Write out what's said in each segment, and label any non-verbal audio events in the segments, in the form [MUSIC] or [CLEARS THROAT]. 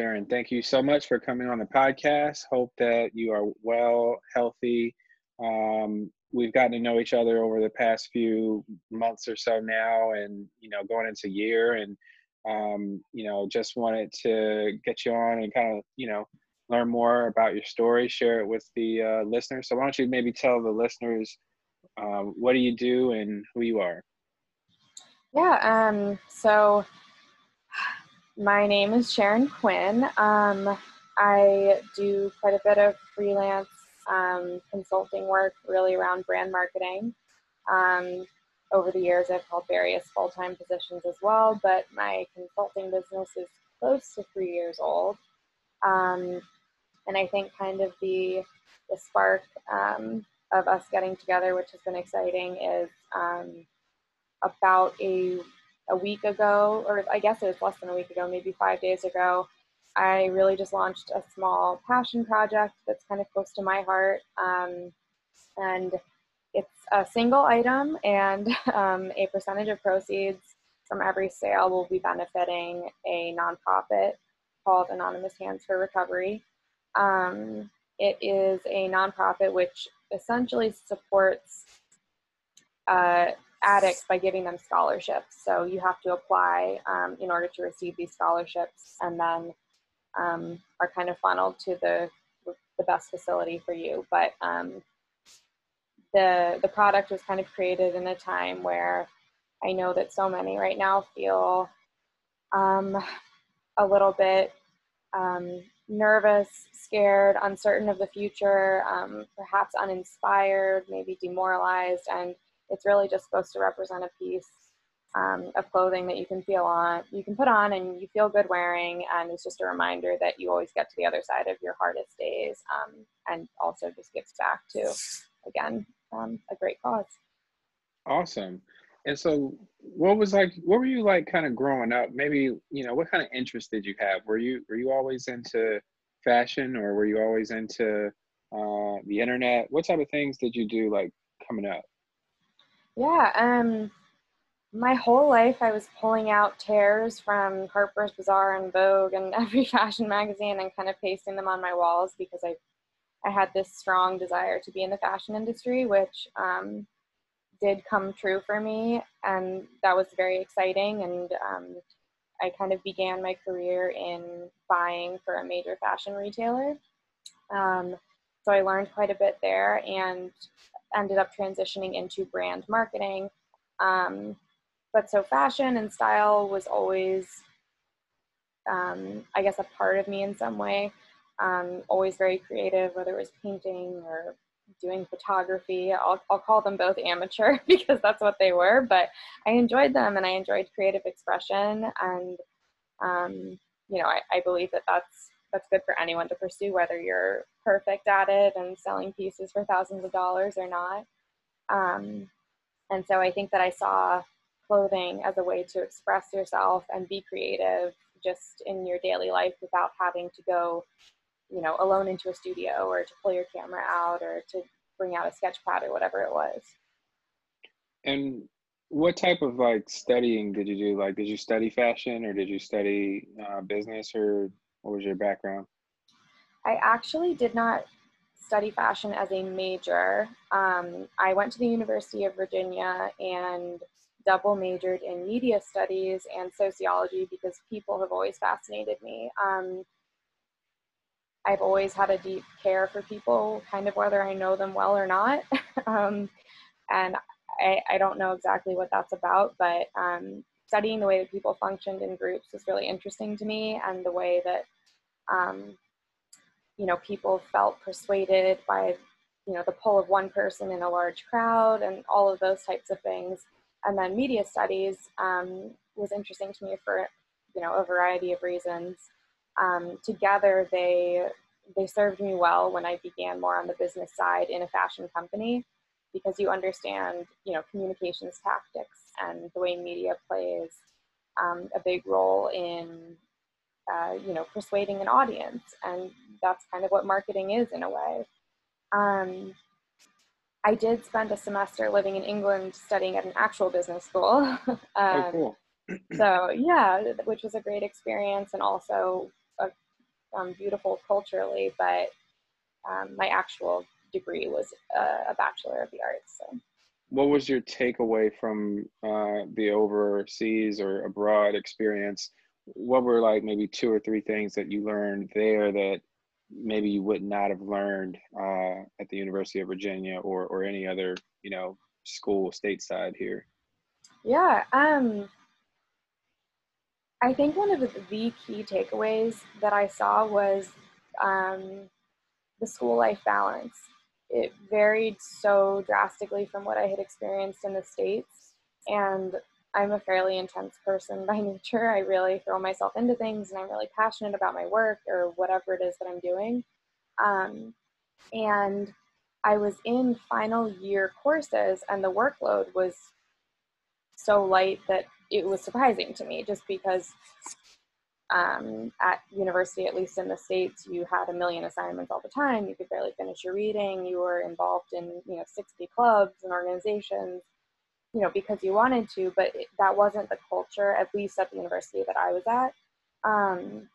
Sharon, thank you so much for coming on the podcast. Hope that you are well, healthy. Um, we've gotten to know each other over the past few months or so now, and you know, going into year, and um, you know, just wanted to get you on and kind of you know learn more about your story, share it with the uh, listeners. So why don't you maybe tell the listeners um, what do you do and who you are? Yeah. Um, so my name is Sharon Quinn. Um, I do quite a bit of freelance um, consulting work, really around brand marketing. Um, over the years, I've held various full time positions as well, but my consulting business is close to three years old. Um, and I think kind of the, the spark um, of us getting together, which has been exciting, is um, about a a week ago, or I guess it was less than a week ago, maybe five days ago, I really just launched a small passion project that's kind of close to my heart. Um, and it's a single item, and [LAUGHS] um, a percentage of proceeds from every sale will be benefiting a nonprofit called Anonymous Hands for Recovery. Um, it is a nonprofit which essentially supports uh, addicts by giving them scholarships. So you have to apply um, in order to receive these scholarships, and then um, are kind of funneled to the the best facility for you. But um, the the product was kind of created in a time where I know that so many right now feel um, a little bit um, nervous, scared, uncertain of the future, um, perhaps uninspired, maybe demoralized, and it's really just supposed to represent a piece um, of clothing that you can feel on, you can put on, and you feel good wearing, and it's just a reminder that you always get to the other side of your hardest days, um, and also just gives back to, again, um, a great cause. Awesome. And so, what was like? What were you like, kind of growing up? Maybe you know, what kind of interest did you have? Were you were you always into fashion, or were you always into uh, the internet? What type of things did you do, like coming up? Yeah, um, my whole life I was pulling out tears from Harper's Bazaar and Vogue and [LAUGHS] every fashion magazine and kind of pasting them on my walls because I, I had this strong desire to be in the fashion industry, which um, did come true for me, and that was very exciting. And um, I kind of began my career in buying for a major fashion retailer. Um, so I learned quite a bit there, and ended up transitioning into brand marketing. Um, but so fashion and style was always, um, I guess, a part of me in some way. Um, always very creative, whether it was painting or doing photography. I'll, I'll call them both amateur [LAUGHS] because that's what they were, but I enjoyed them and I enjoyed creative expression. And, um, you know, I, I believe that that's that's good for anyone to pursue, whether you're perfect at it and selling pieces for thousands of dollars or not. Um, and so I think that I saw clothing as a way to express yourself and be creative just in your daily life without having to go, you know, alone into a studio or to pull your camera out or to bring out a sketch pad or whatever it was. And what type of like studying did you do? Like, did you study fashion or did you study uh, business or what was your background? I actually did not study fashion as a major. Um, I went to the University of Virginia and double majored in media studies and sociology because people have always fascinated me. Um, I've always had a deep care for people, kind of whether I know them well or not. [LAUGHS] um, and I, I, don't know exactly what that's about, but um, studying the way that people functioned in groups was really interesting to me and the way that um, you know people felt persuaded by you know the pull of one person in a large crowd and all of those types of things. And then media studies um, was interesting to me for you know a variety of reasons. Um, together they they served me well when i began more on the business side in a fashion company because you understand you know communications tactics and the way media plays um, a big role in uh, you know persuading an audience and that's kind of what marketing is in a way um, i did spend a semester living in england studying at an actual business school [LAUGHS] um, oh, cool. [CLEARS THROAT] so yeah which was a great experience and also a um, beautiful culturally, but um, my actual degree was a, a, Bachelor of the Arts. So. What was your takeaway from uh, the overseas or abroad experience? What were like maybe two or three things that you learned there that maybe you would not have learned uh, at the University of Virginia or or any other you know school stateside here? Yeah, um, I think one of the, key takeaways that I saw was um, the school life balance. It varied so drastically from what I had experienced in the States. And I'm a fairly intense person [LAUGHS] by nature. I really throw myself into things and I'm really passionate about my work or whatever it is that I'm doing. Um, and I was in final year courses and the workload was so light that it was surprising to me just because um, at university, at least in the States, you had a million assignments all the time. You could barely finish your reading. You were involved in, you know, 60 clubs and organizations, you know, because you wanted to, but that wasn't the culture, at least at the university that I was at. Um,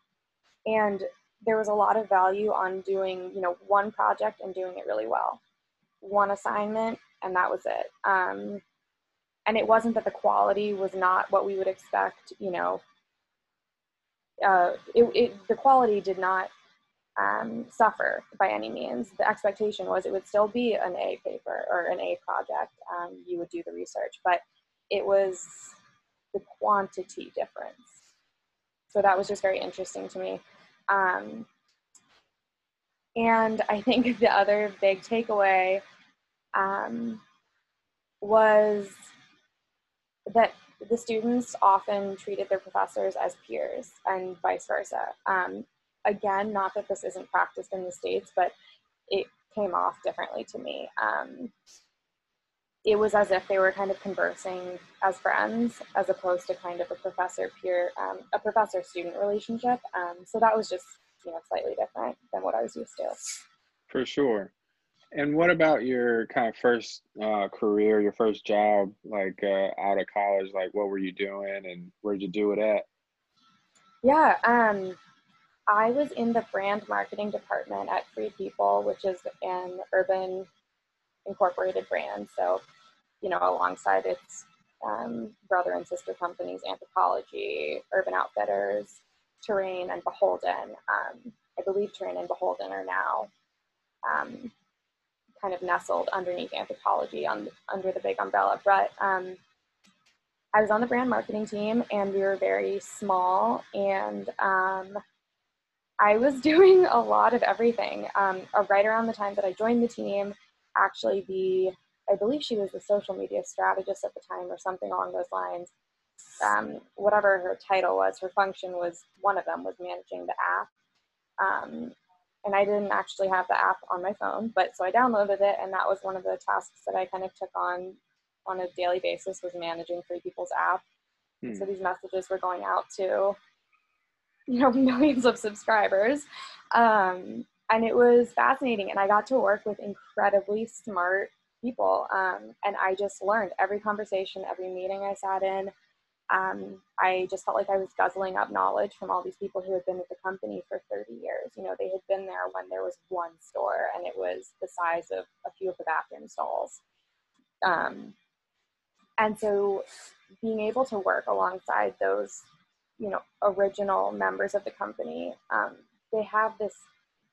and there was a lot of value on doing, you know, one project and doing it really well, one assignment, and that was it. Um, and it wasn't that the quality was not what we would expect, you know, uh, it, it, the quality did not um, suffer by any means. The expectation was it would still be an A paper or an A project. Um, you would do the research, but it was the quantity difference. So that was just very interesting to me. Um, and I think [LAUGHS] the other big takeaway um, was that the students often treated their professors as peers and vice versa. Um, again, not that this isn't practiced in the States, but it came off differently to me. Um, it was as if they were kind of conversing as friends as opposed to kind of a professor peer, um, a professor student relationship. Um, so that was just, you know, slightly different than what I was used to. For sure. And what about your kind of first uh, career, your first job, like uh, out of college? Like, what were you doing, and where'd you do it at? Yeah, um, I was in the brand marketing department at Free People, which is an URBN incorporated brand. So, you know, alongside its um, brother and sister companies, Anthropologie, Urban Outfitters, Terrain, and BHLDN. Um, I believe Terrain and BHLDN are now um, kind of nestled underneath Anthropologie on under the big umbrella. But um, I was on the brand marketing team, and we were very small, and um, I was [LAUGHS] doing a lot of everything. Um, uh, right around the time that I joined the team, actually, the I believe she was the social media strategist at the time, or something along those lines. Um, whatever her title was, her function was one of them was managing the app. Um, and I didn't actually have the app on my phone, but so I downloaded it, and that was one of the tasks that I kind of took on on a daily basis was managing Free People's app. Hmm. So these messages were going out to you know [LAUGHS] millions of subscribers, um, and it was fascinating. And I got to work with incredibly smart people, um, and I just learned every conversation, every meeting I sat in um, I just felt like I was guzzling up knowledge from all these people who had been with the company for 30 years. You know, they had been there when there was one store and it was the size of a few of the bathroom stalls. Um, and so being able to work alongside those, you know, original members of the company, um, they have this,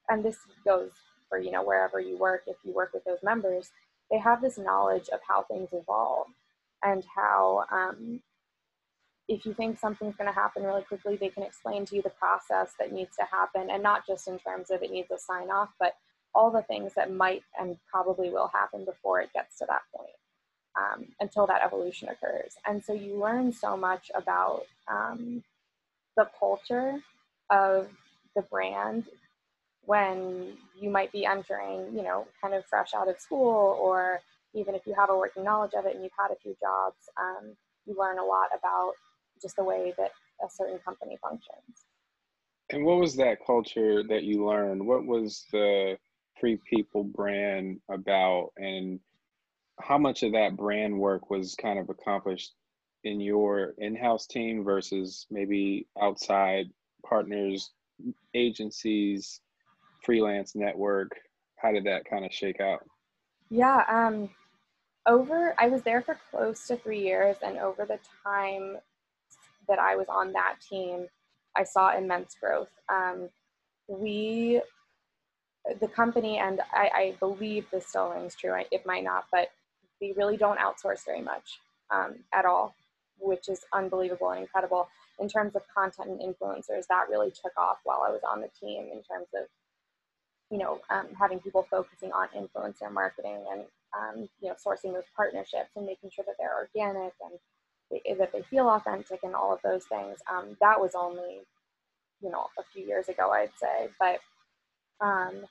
and this goes for, you know, wherever you work, if you work with those members, they have this knowledge of how things evolve and how um, if you think something's going to happen really quickly, they can explain to you the process that needs to happen, and not just in terms of it needs a sign off, but all the things that might and probably will happen before it gets to that point um, until that evolution occurs. And so you learn so much about um, the culture of the brand when you might be entering, you know, kind of fresh out of school, or even if you have a working knowledge of it and you've had a few jobs, um, you learn a lot about just the way that a certain company functions. And what was that culture that you learned? What was the Free People brand about? And how much of that brand work was kind of accomplished in your in house team versus maybe outside partners agencies freelance network? How did that kind of shake out? Yeah um over i was there for close to three years and over the time that i was on that team i saw immense growth. Um, we the company and I, I, believe this still rings true it might not but we really don't outsource very much um, at all which is unbelievable and incredible in terms of content and influencers that really took off while i was on the team in terms of you know um, having people focusing on influencer marketing and um, you know sourcing those partnerships and making sure that they're organic and they, that they feel authentic and all of those things. Um, that was only you know a few years ago i'd say. But um,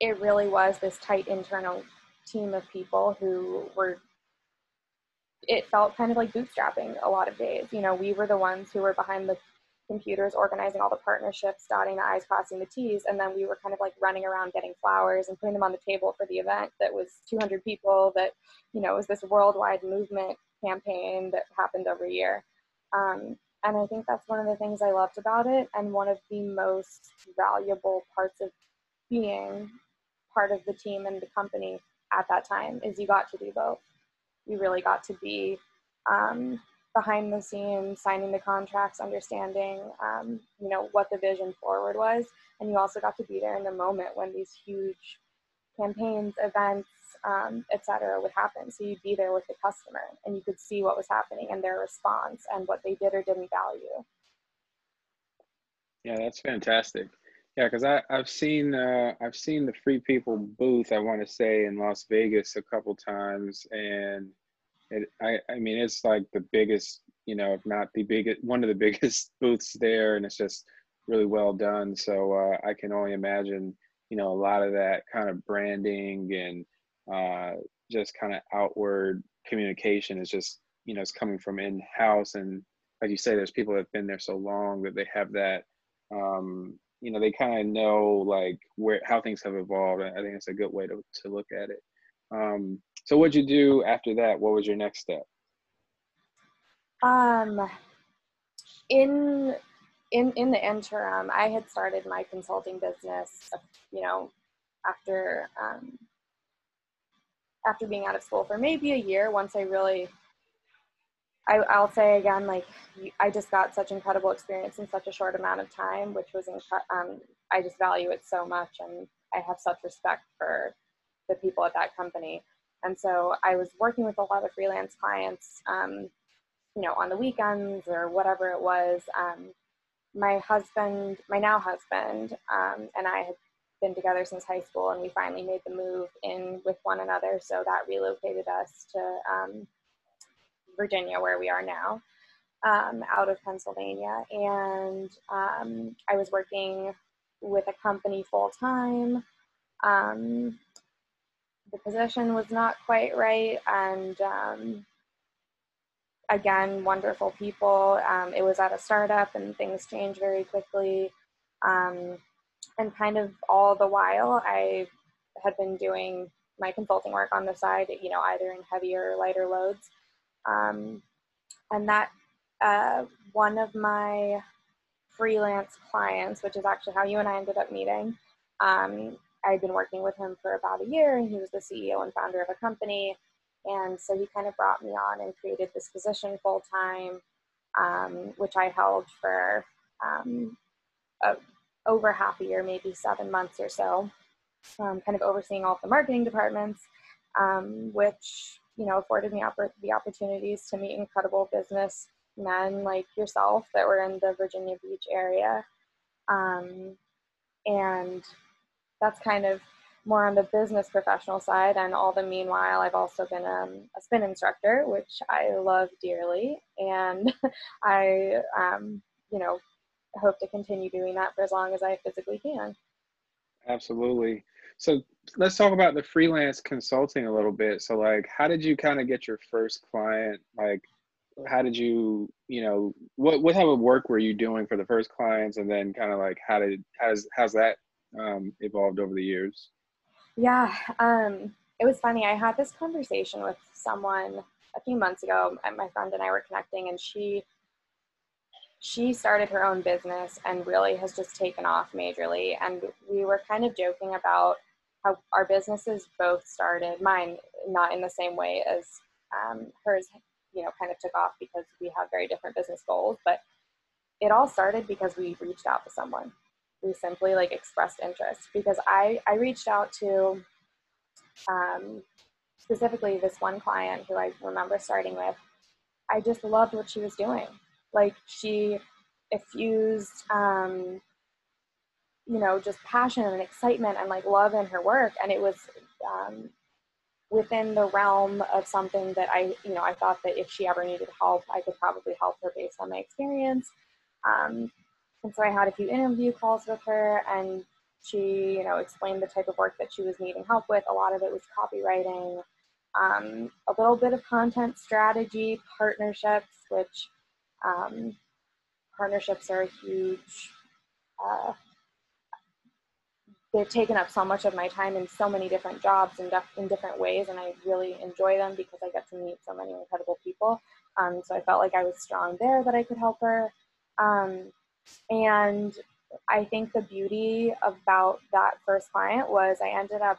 it really was this tight internal team of people who were it felt kind of like bootstrapping a lot of days you know we were the ones who were behind the computers organizing all the partnerships dotting the i's crossing the t's and then we were kind of like running around getting flowers and putting them on the table for the event that was 200 people that you know was this worldwide movement campaign that happened every year um, and I think that's one of the things I loved about it, and one of the most valuable parts of being part of the team and the company at that time is you got to do both. You really got to be um, behind the scenes, signing the contracts, understanding, um, you know, what the vision forward was, and you also got to be there in the moment when these huge campaigns, events, um, etc., would happen. So you'd be there with the customer and you could see what was happening and their response and what they did or didn't value. Yeah, that's fantastic. Yeah, because I I've seen uh, I've seen the Free People booth. I want to say in Las Vegas a couple times, and it I I mean it's like the biggest, you know, if not the biggest, one of the [LAUGHS] biggest booths there, and it's just really well done. So uh, I can only imagine, you know, a lot of that kind of branding and uh, just kind of outward communication is just you know it's coming from in house and like you say there's people that have been there so long that they have that um, you know they kind of know like where how things have evolved i think it's a good way to, to look at it. Um, so what'd you do after that? What was your next step? Um in in in the interim i had started my consulting business you know after um, after being out of school for maybe a year once I really I, will say again, like I just got such incredible experience in such a short amount of time, which was incredible. Um, I just value it so much, and I have such respect for the people at that company. And so I was working with a lot of freelance clients, um, you know, on the weekends or whatever it was. Um, my husband, my now husband, um, and I had been together since high school, and we finally made the move in with one another. So that relocated us to um, Virginia, where we are now, um, out of Pennsylvania. And um, I was working with a company full time. Um, the position was not quite right, and um, again, wonderful people. Um, it was at a startup, and things changed very quickly. Um, and kind of all the while I had been doing my consulting work on the side, you know, either in heavier or lighter loads. Um, and that uh, one of my freelance clients, which is actually how you and I ended up meeting, um, I'd been working with him for about a year, and he was the CEO and founder of a company. And so he kind of brought me on and created this position full time, um, which I held for um, a, over half a year, maybe seven months or so, um, kind of overseeing all of the marketing departments, um, which you know afforded me oppor- the opportunities to meet incredible business men like yourself that were in the Virginia Beach area, um, and that's kind of more on the business professional side. And all the meanwhile, I've also been um, a spin instructor, which I love dearly, and [LAUGHS] I, um, you know, hope to continue doing that for as long as I physically can. Absolutely. So let's talk about the freelance consulting a little bit. So like how did you kind of get your first client? Like how did you, you know, what what type of work were you doing for the first clients and then kind of like how did how's how's that um, evolved over the years? Yeah, um, it was funny. I had this conversation with someone a few months ago. My friend and I were connecting, and she she started her own business and really has just taken off majorly. And we were kind of joking about how our businesses both started, mine not in the same way as um, hers, you know, kind of took off because we have very different business goals, but it all started because we reached out to someone. We simply like expressed interest because I, I reached out to um, specifically this one client who I remember starting with. I just loved what she was doing. Like she effused, um, you know, just passion and excitement and like love in her work. And it was um, within the realm of something that I, you know, I thought that if she ever needed help, I could probably help her based on my experience. Um, and so I had a few interview calls with her, and she, you know, explained the type of work that she was needing help with. A lot of it was copywriting, um, a little bit of content strategy, partnerships, which um, partnerships are a huge uh, they've taken up so much of my time in so many different jobs and def- in different ways and i really enjoy them because i get to meet so many incredible people. Um, so i felt like i was strong there that i could help her. Um, and i think the beauty about that first client was i ended up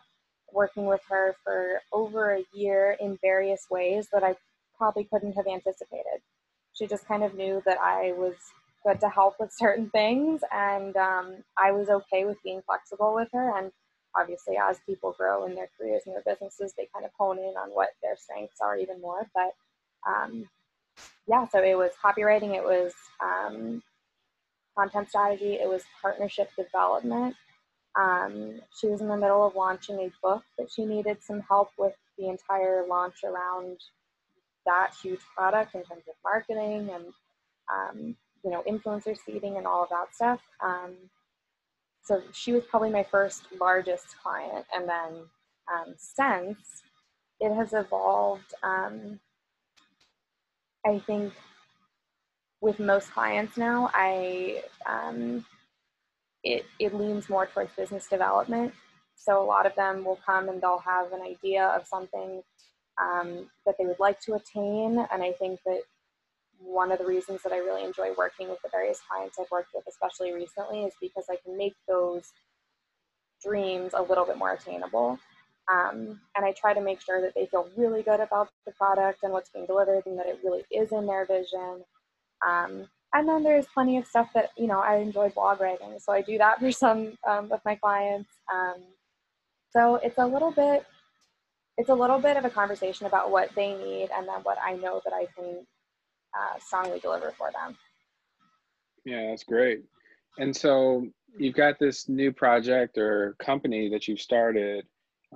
working with her for over a year in various ways that i probably couldn't have anticipated. She just kind of knew that i was good to help with certain things. And um, I was okay with being flexible with her. And obviously, as people grow in their careers and their businesses, they kind of hone in on what their strengths are even more. But um, yeah, so it was copywriting, it was um, content strategy, it was partnership development. Um, she was in the middle of launching a book that she needed some help with the entire launch around that huge product in terms of marketing and um, you know, influencer seeding and all of that stuff. Um, so she was probably my first largest client. And then um, since it has evolved, um, I think with most clients now, I um, it, it leans more towards business development. So a lot of them will come and they'll have an idea of something um, that they would like to attain. And I think that one of the reasons that I really enjoy working with the various clients I've worked with, especially recently, is because I can make those dreams a little bit more attainable. Um, and I try to make sure that they feel really good about the product and what's being delivered and that it really is in their vision. Um, and then there's plenty of stuff that, you know, I enjoy blog writing. So I do that [LAUGHS] for some um, of my clients. Um, so it's a little bit, it's a little bit of a conversation about what they need and then what I know that I can uh, we deliver for them. Yeah, that's great. And so you've got this new project or company that you've started.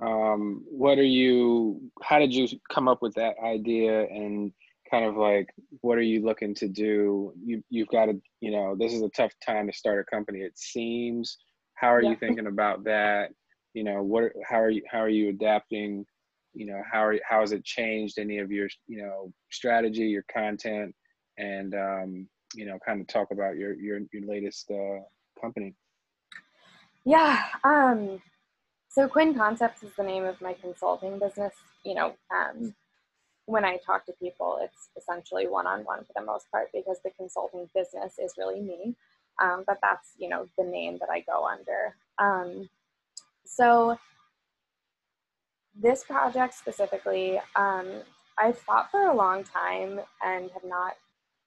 Um, what are you, how did you come up with that idea and kind of like, what are you looking to do? You, you've got to, you know, this is a tough time to start a company. It seems, how are yeah. you thinking about that? You know, what, how are you, how are you adapting you know how are how has it changed any of your you know strategy your content and um, you know kind of talk about your your, your latest uh, company? Yeah um, so quinn concepts is the name of my consulting business you know um, when i talk to people it's essentially one-on-one for the most part because the consulting business is really me um, but that's you know the name that i go under. Um, so this project specifically, um, I've thought for a long time and have not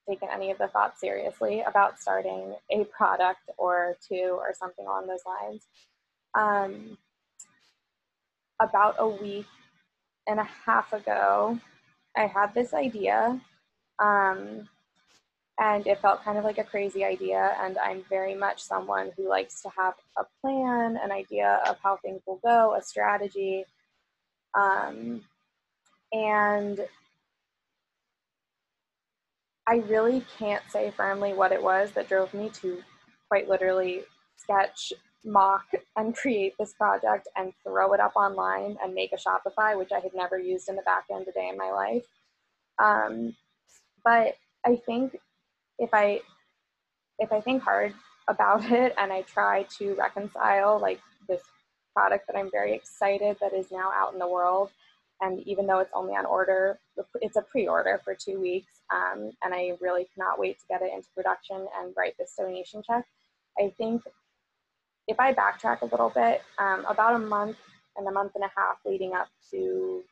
taken any of the thoughts seriously about starting a product or two or something along those lines. Um, about a week and a half ago, I had this idea, um, and it felt kind of like a crazy idea. And I'm very much someone who likes to have a plan, an idea of how things will go, a strategy. Um, and I really can't say firmly what it was that drove me to quite literally sketch, mock, and create this project and throw it up online and make a Shopify, which I had never used in the back end a day in my life. Um, but I think if I if I think hard about [LAUGHS] it and I try to reconcile like this product that I'm very excited that is now out in the world and even though it's only on order, it's a pre-order for two weeks, um, and I really cannot wait to get it into production and write this donation check. I think if I backtrack a little bit, um, about a month and a month and a half leading up to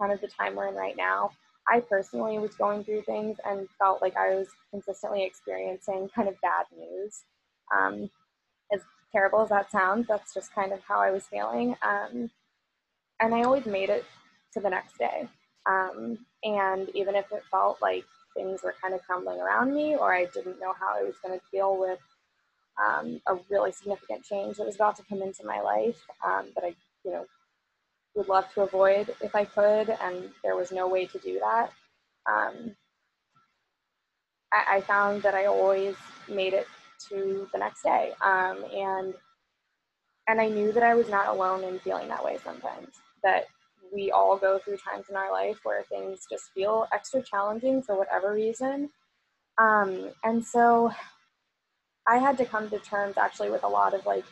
kind of the time we're in right now, I personally was going through things and felt like I was consistently experiencing kind of bad news. Um, terrible as that sounds, that's just kind of how I was feeling. Um, and I always made it to the next day. Um, and even if it felt like things were kind of crumbling around me or I didn't know how I was going to deal with um, a really significant change that was about to come into my life um, that I, you know, would love to avoid if I could, and there was no way to do that. Um, I, I, found that I always made it to the next day, um, and and I knew that I was not alone in feeling that way sometimes. That we all go through times in our life where things just feel extra challenging for whatever reason. Um, and so I had to come to terms actually with a lot of like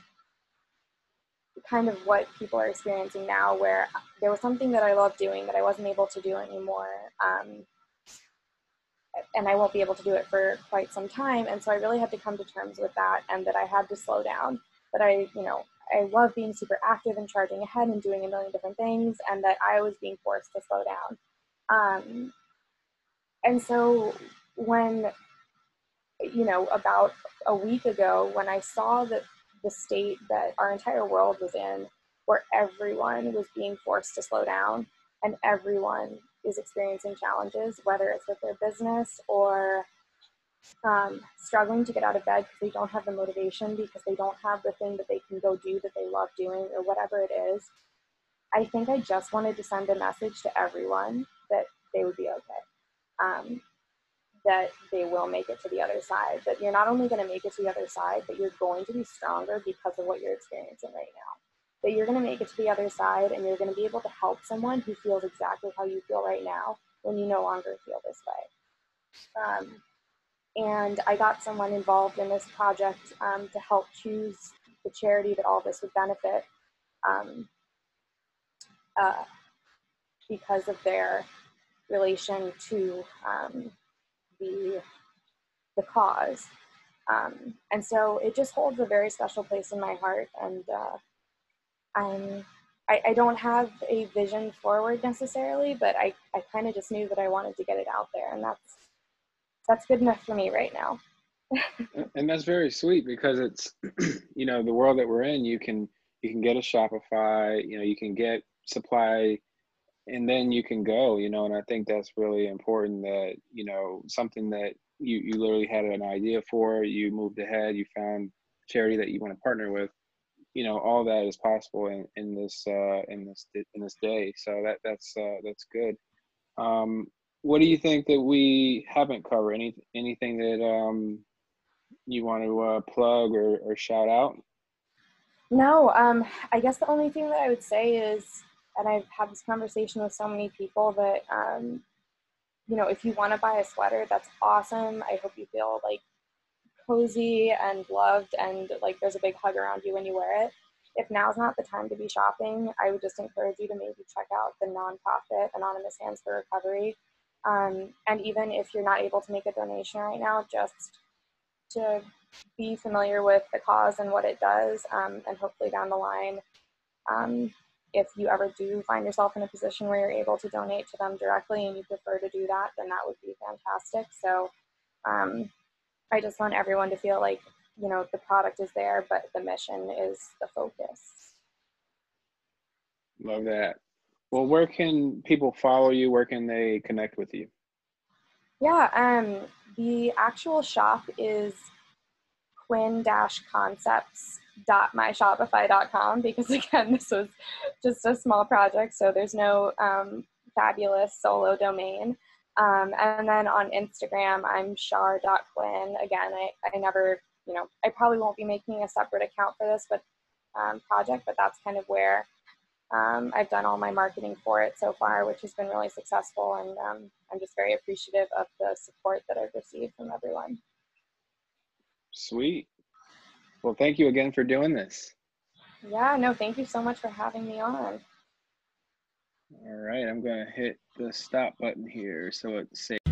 kind of what people are experiencing now, where there was something that I loved doing that I wasn't able to do anymore. Um, and I won't be able to do it for quite some time. And so I really had to come to terms with that and that I had to slow down. That I, you know, I love being super active and charging ahead and doing a million different things, and that I was being forced to slow down. Um, and so when, you know, about a week ago, when I saw that the state that our entire world was in, where everyone was being forced to slow down and everyone is experiencing challenges, whether it's with their business or um, struggling to get out of bed because they don't have the motivation, because they don't have the thing that they can go do that they love doing, or whatever it is. I think I just wanted to send a message to everyone that they would be okay. Um, that they will make it to the other side. That you're not only going to make it to the other side, but you're going to be stronger because of what you're experiencing right now. That you're going to make it to the other side and you're going to be able to help someone who feels exactly how you feel right now when you no longer feel this way. Um, and I got someone involved in this project um, to help choose the charity that all this would benefit um, uh, because of their relation to um, the, the cause. Um, and so it just holds a very special place in my heart. And uh, I'm, I, I, don't have a vision forward necessarily, but I, I kind of just knew that I wanted to get it out there. And that's, that's good enough for me right now. [LAUGHS] and that's very sweet because it's, [CLEARS THROAT] you know, the world that we're in, you can, you can get a Shopify, you know, you can get supply and then you can go you know and i think that's really important that you know something that you you literally had an idea for you moved ahead you found charity that you want to partner with you know all that is possible in, in this uh in this in this day. So that that's uh that's good. Um what do you think that we haven't covered? Any anything that um you want to uh, plug or, or shout out? No um i guess the only thing that i would say is and I've had this conversation with so many people that, um, you know, if you want to buy a sweater, that's awesome. I hope you feel like cozy and loved and like there's a big hug around you when you wear it. If now's not the time to be shopping, I would just encourage you to maybe check out the nonprofit Anonymous Hands for Recovery. Um, and even if you're not able to make a donation right now, just to be familiar with the cause and what it does, um, and hopefully down the line, um, if you ever do find yourself in a position where you're able to donate to them directly and you prefer to do that, then that would be fantastic. So um, I just want everyone to feel like, you know, the product is there, but the mission is the focus. Love that. Well, where can people follow you? Where can they connect with you? Yeah, um, the actual shop is quinn-concepts.myshopify.com because [LAUGHS] again this was just a small project so there's no um, fabulous solo domain um, and then on instagram i'm shar.quinn again I, I never you know i probably won't be making a separate account for this but um, project but that's kind of where um, i've done all my marketing for it so far which has been really successful and um, i'm just very appreciative of the support that i've received from everyone sweet well, thank you again for doing this. Yeah, no, thank you so much for having me on. All right, I'm going to hit the stop button here so it saves.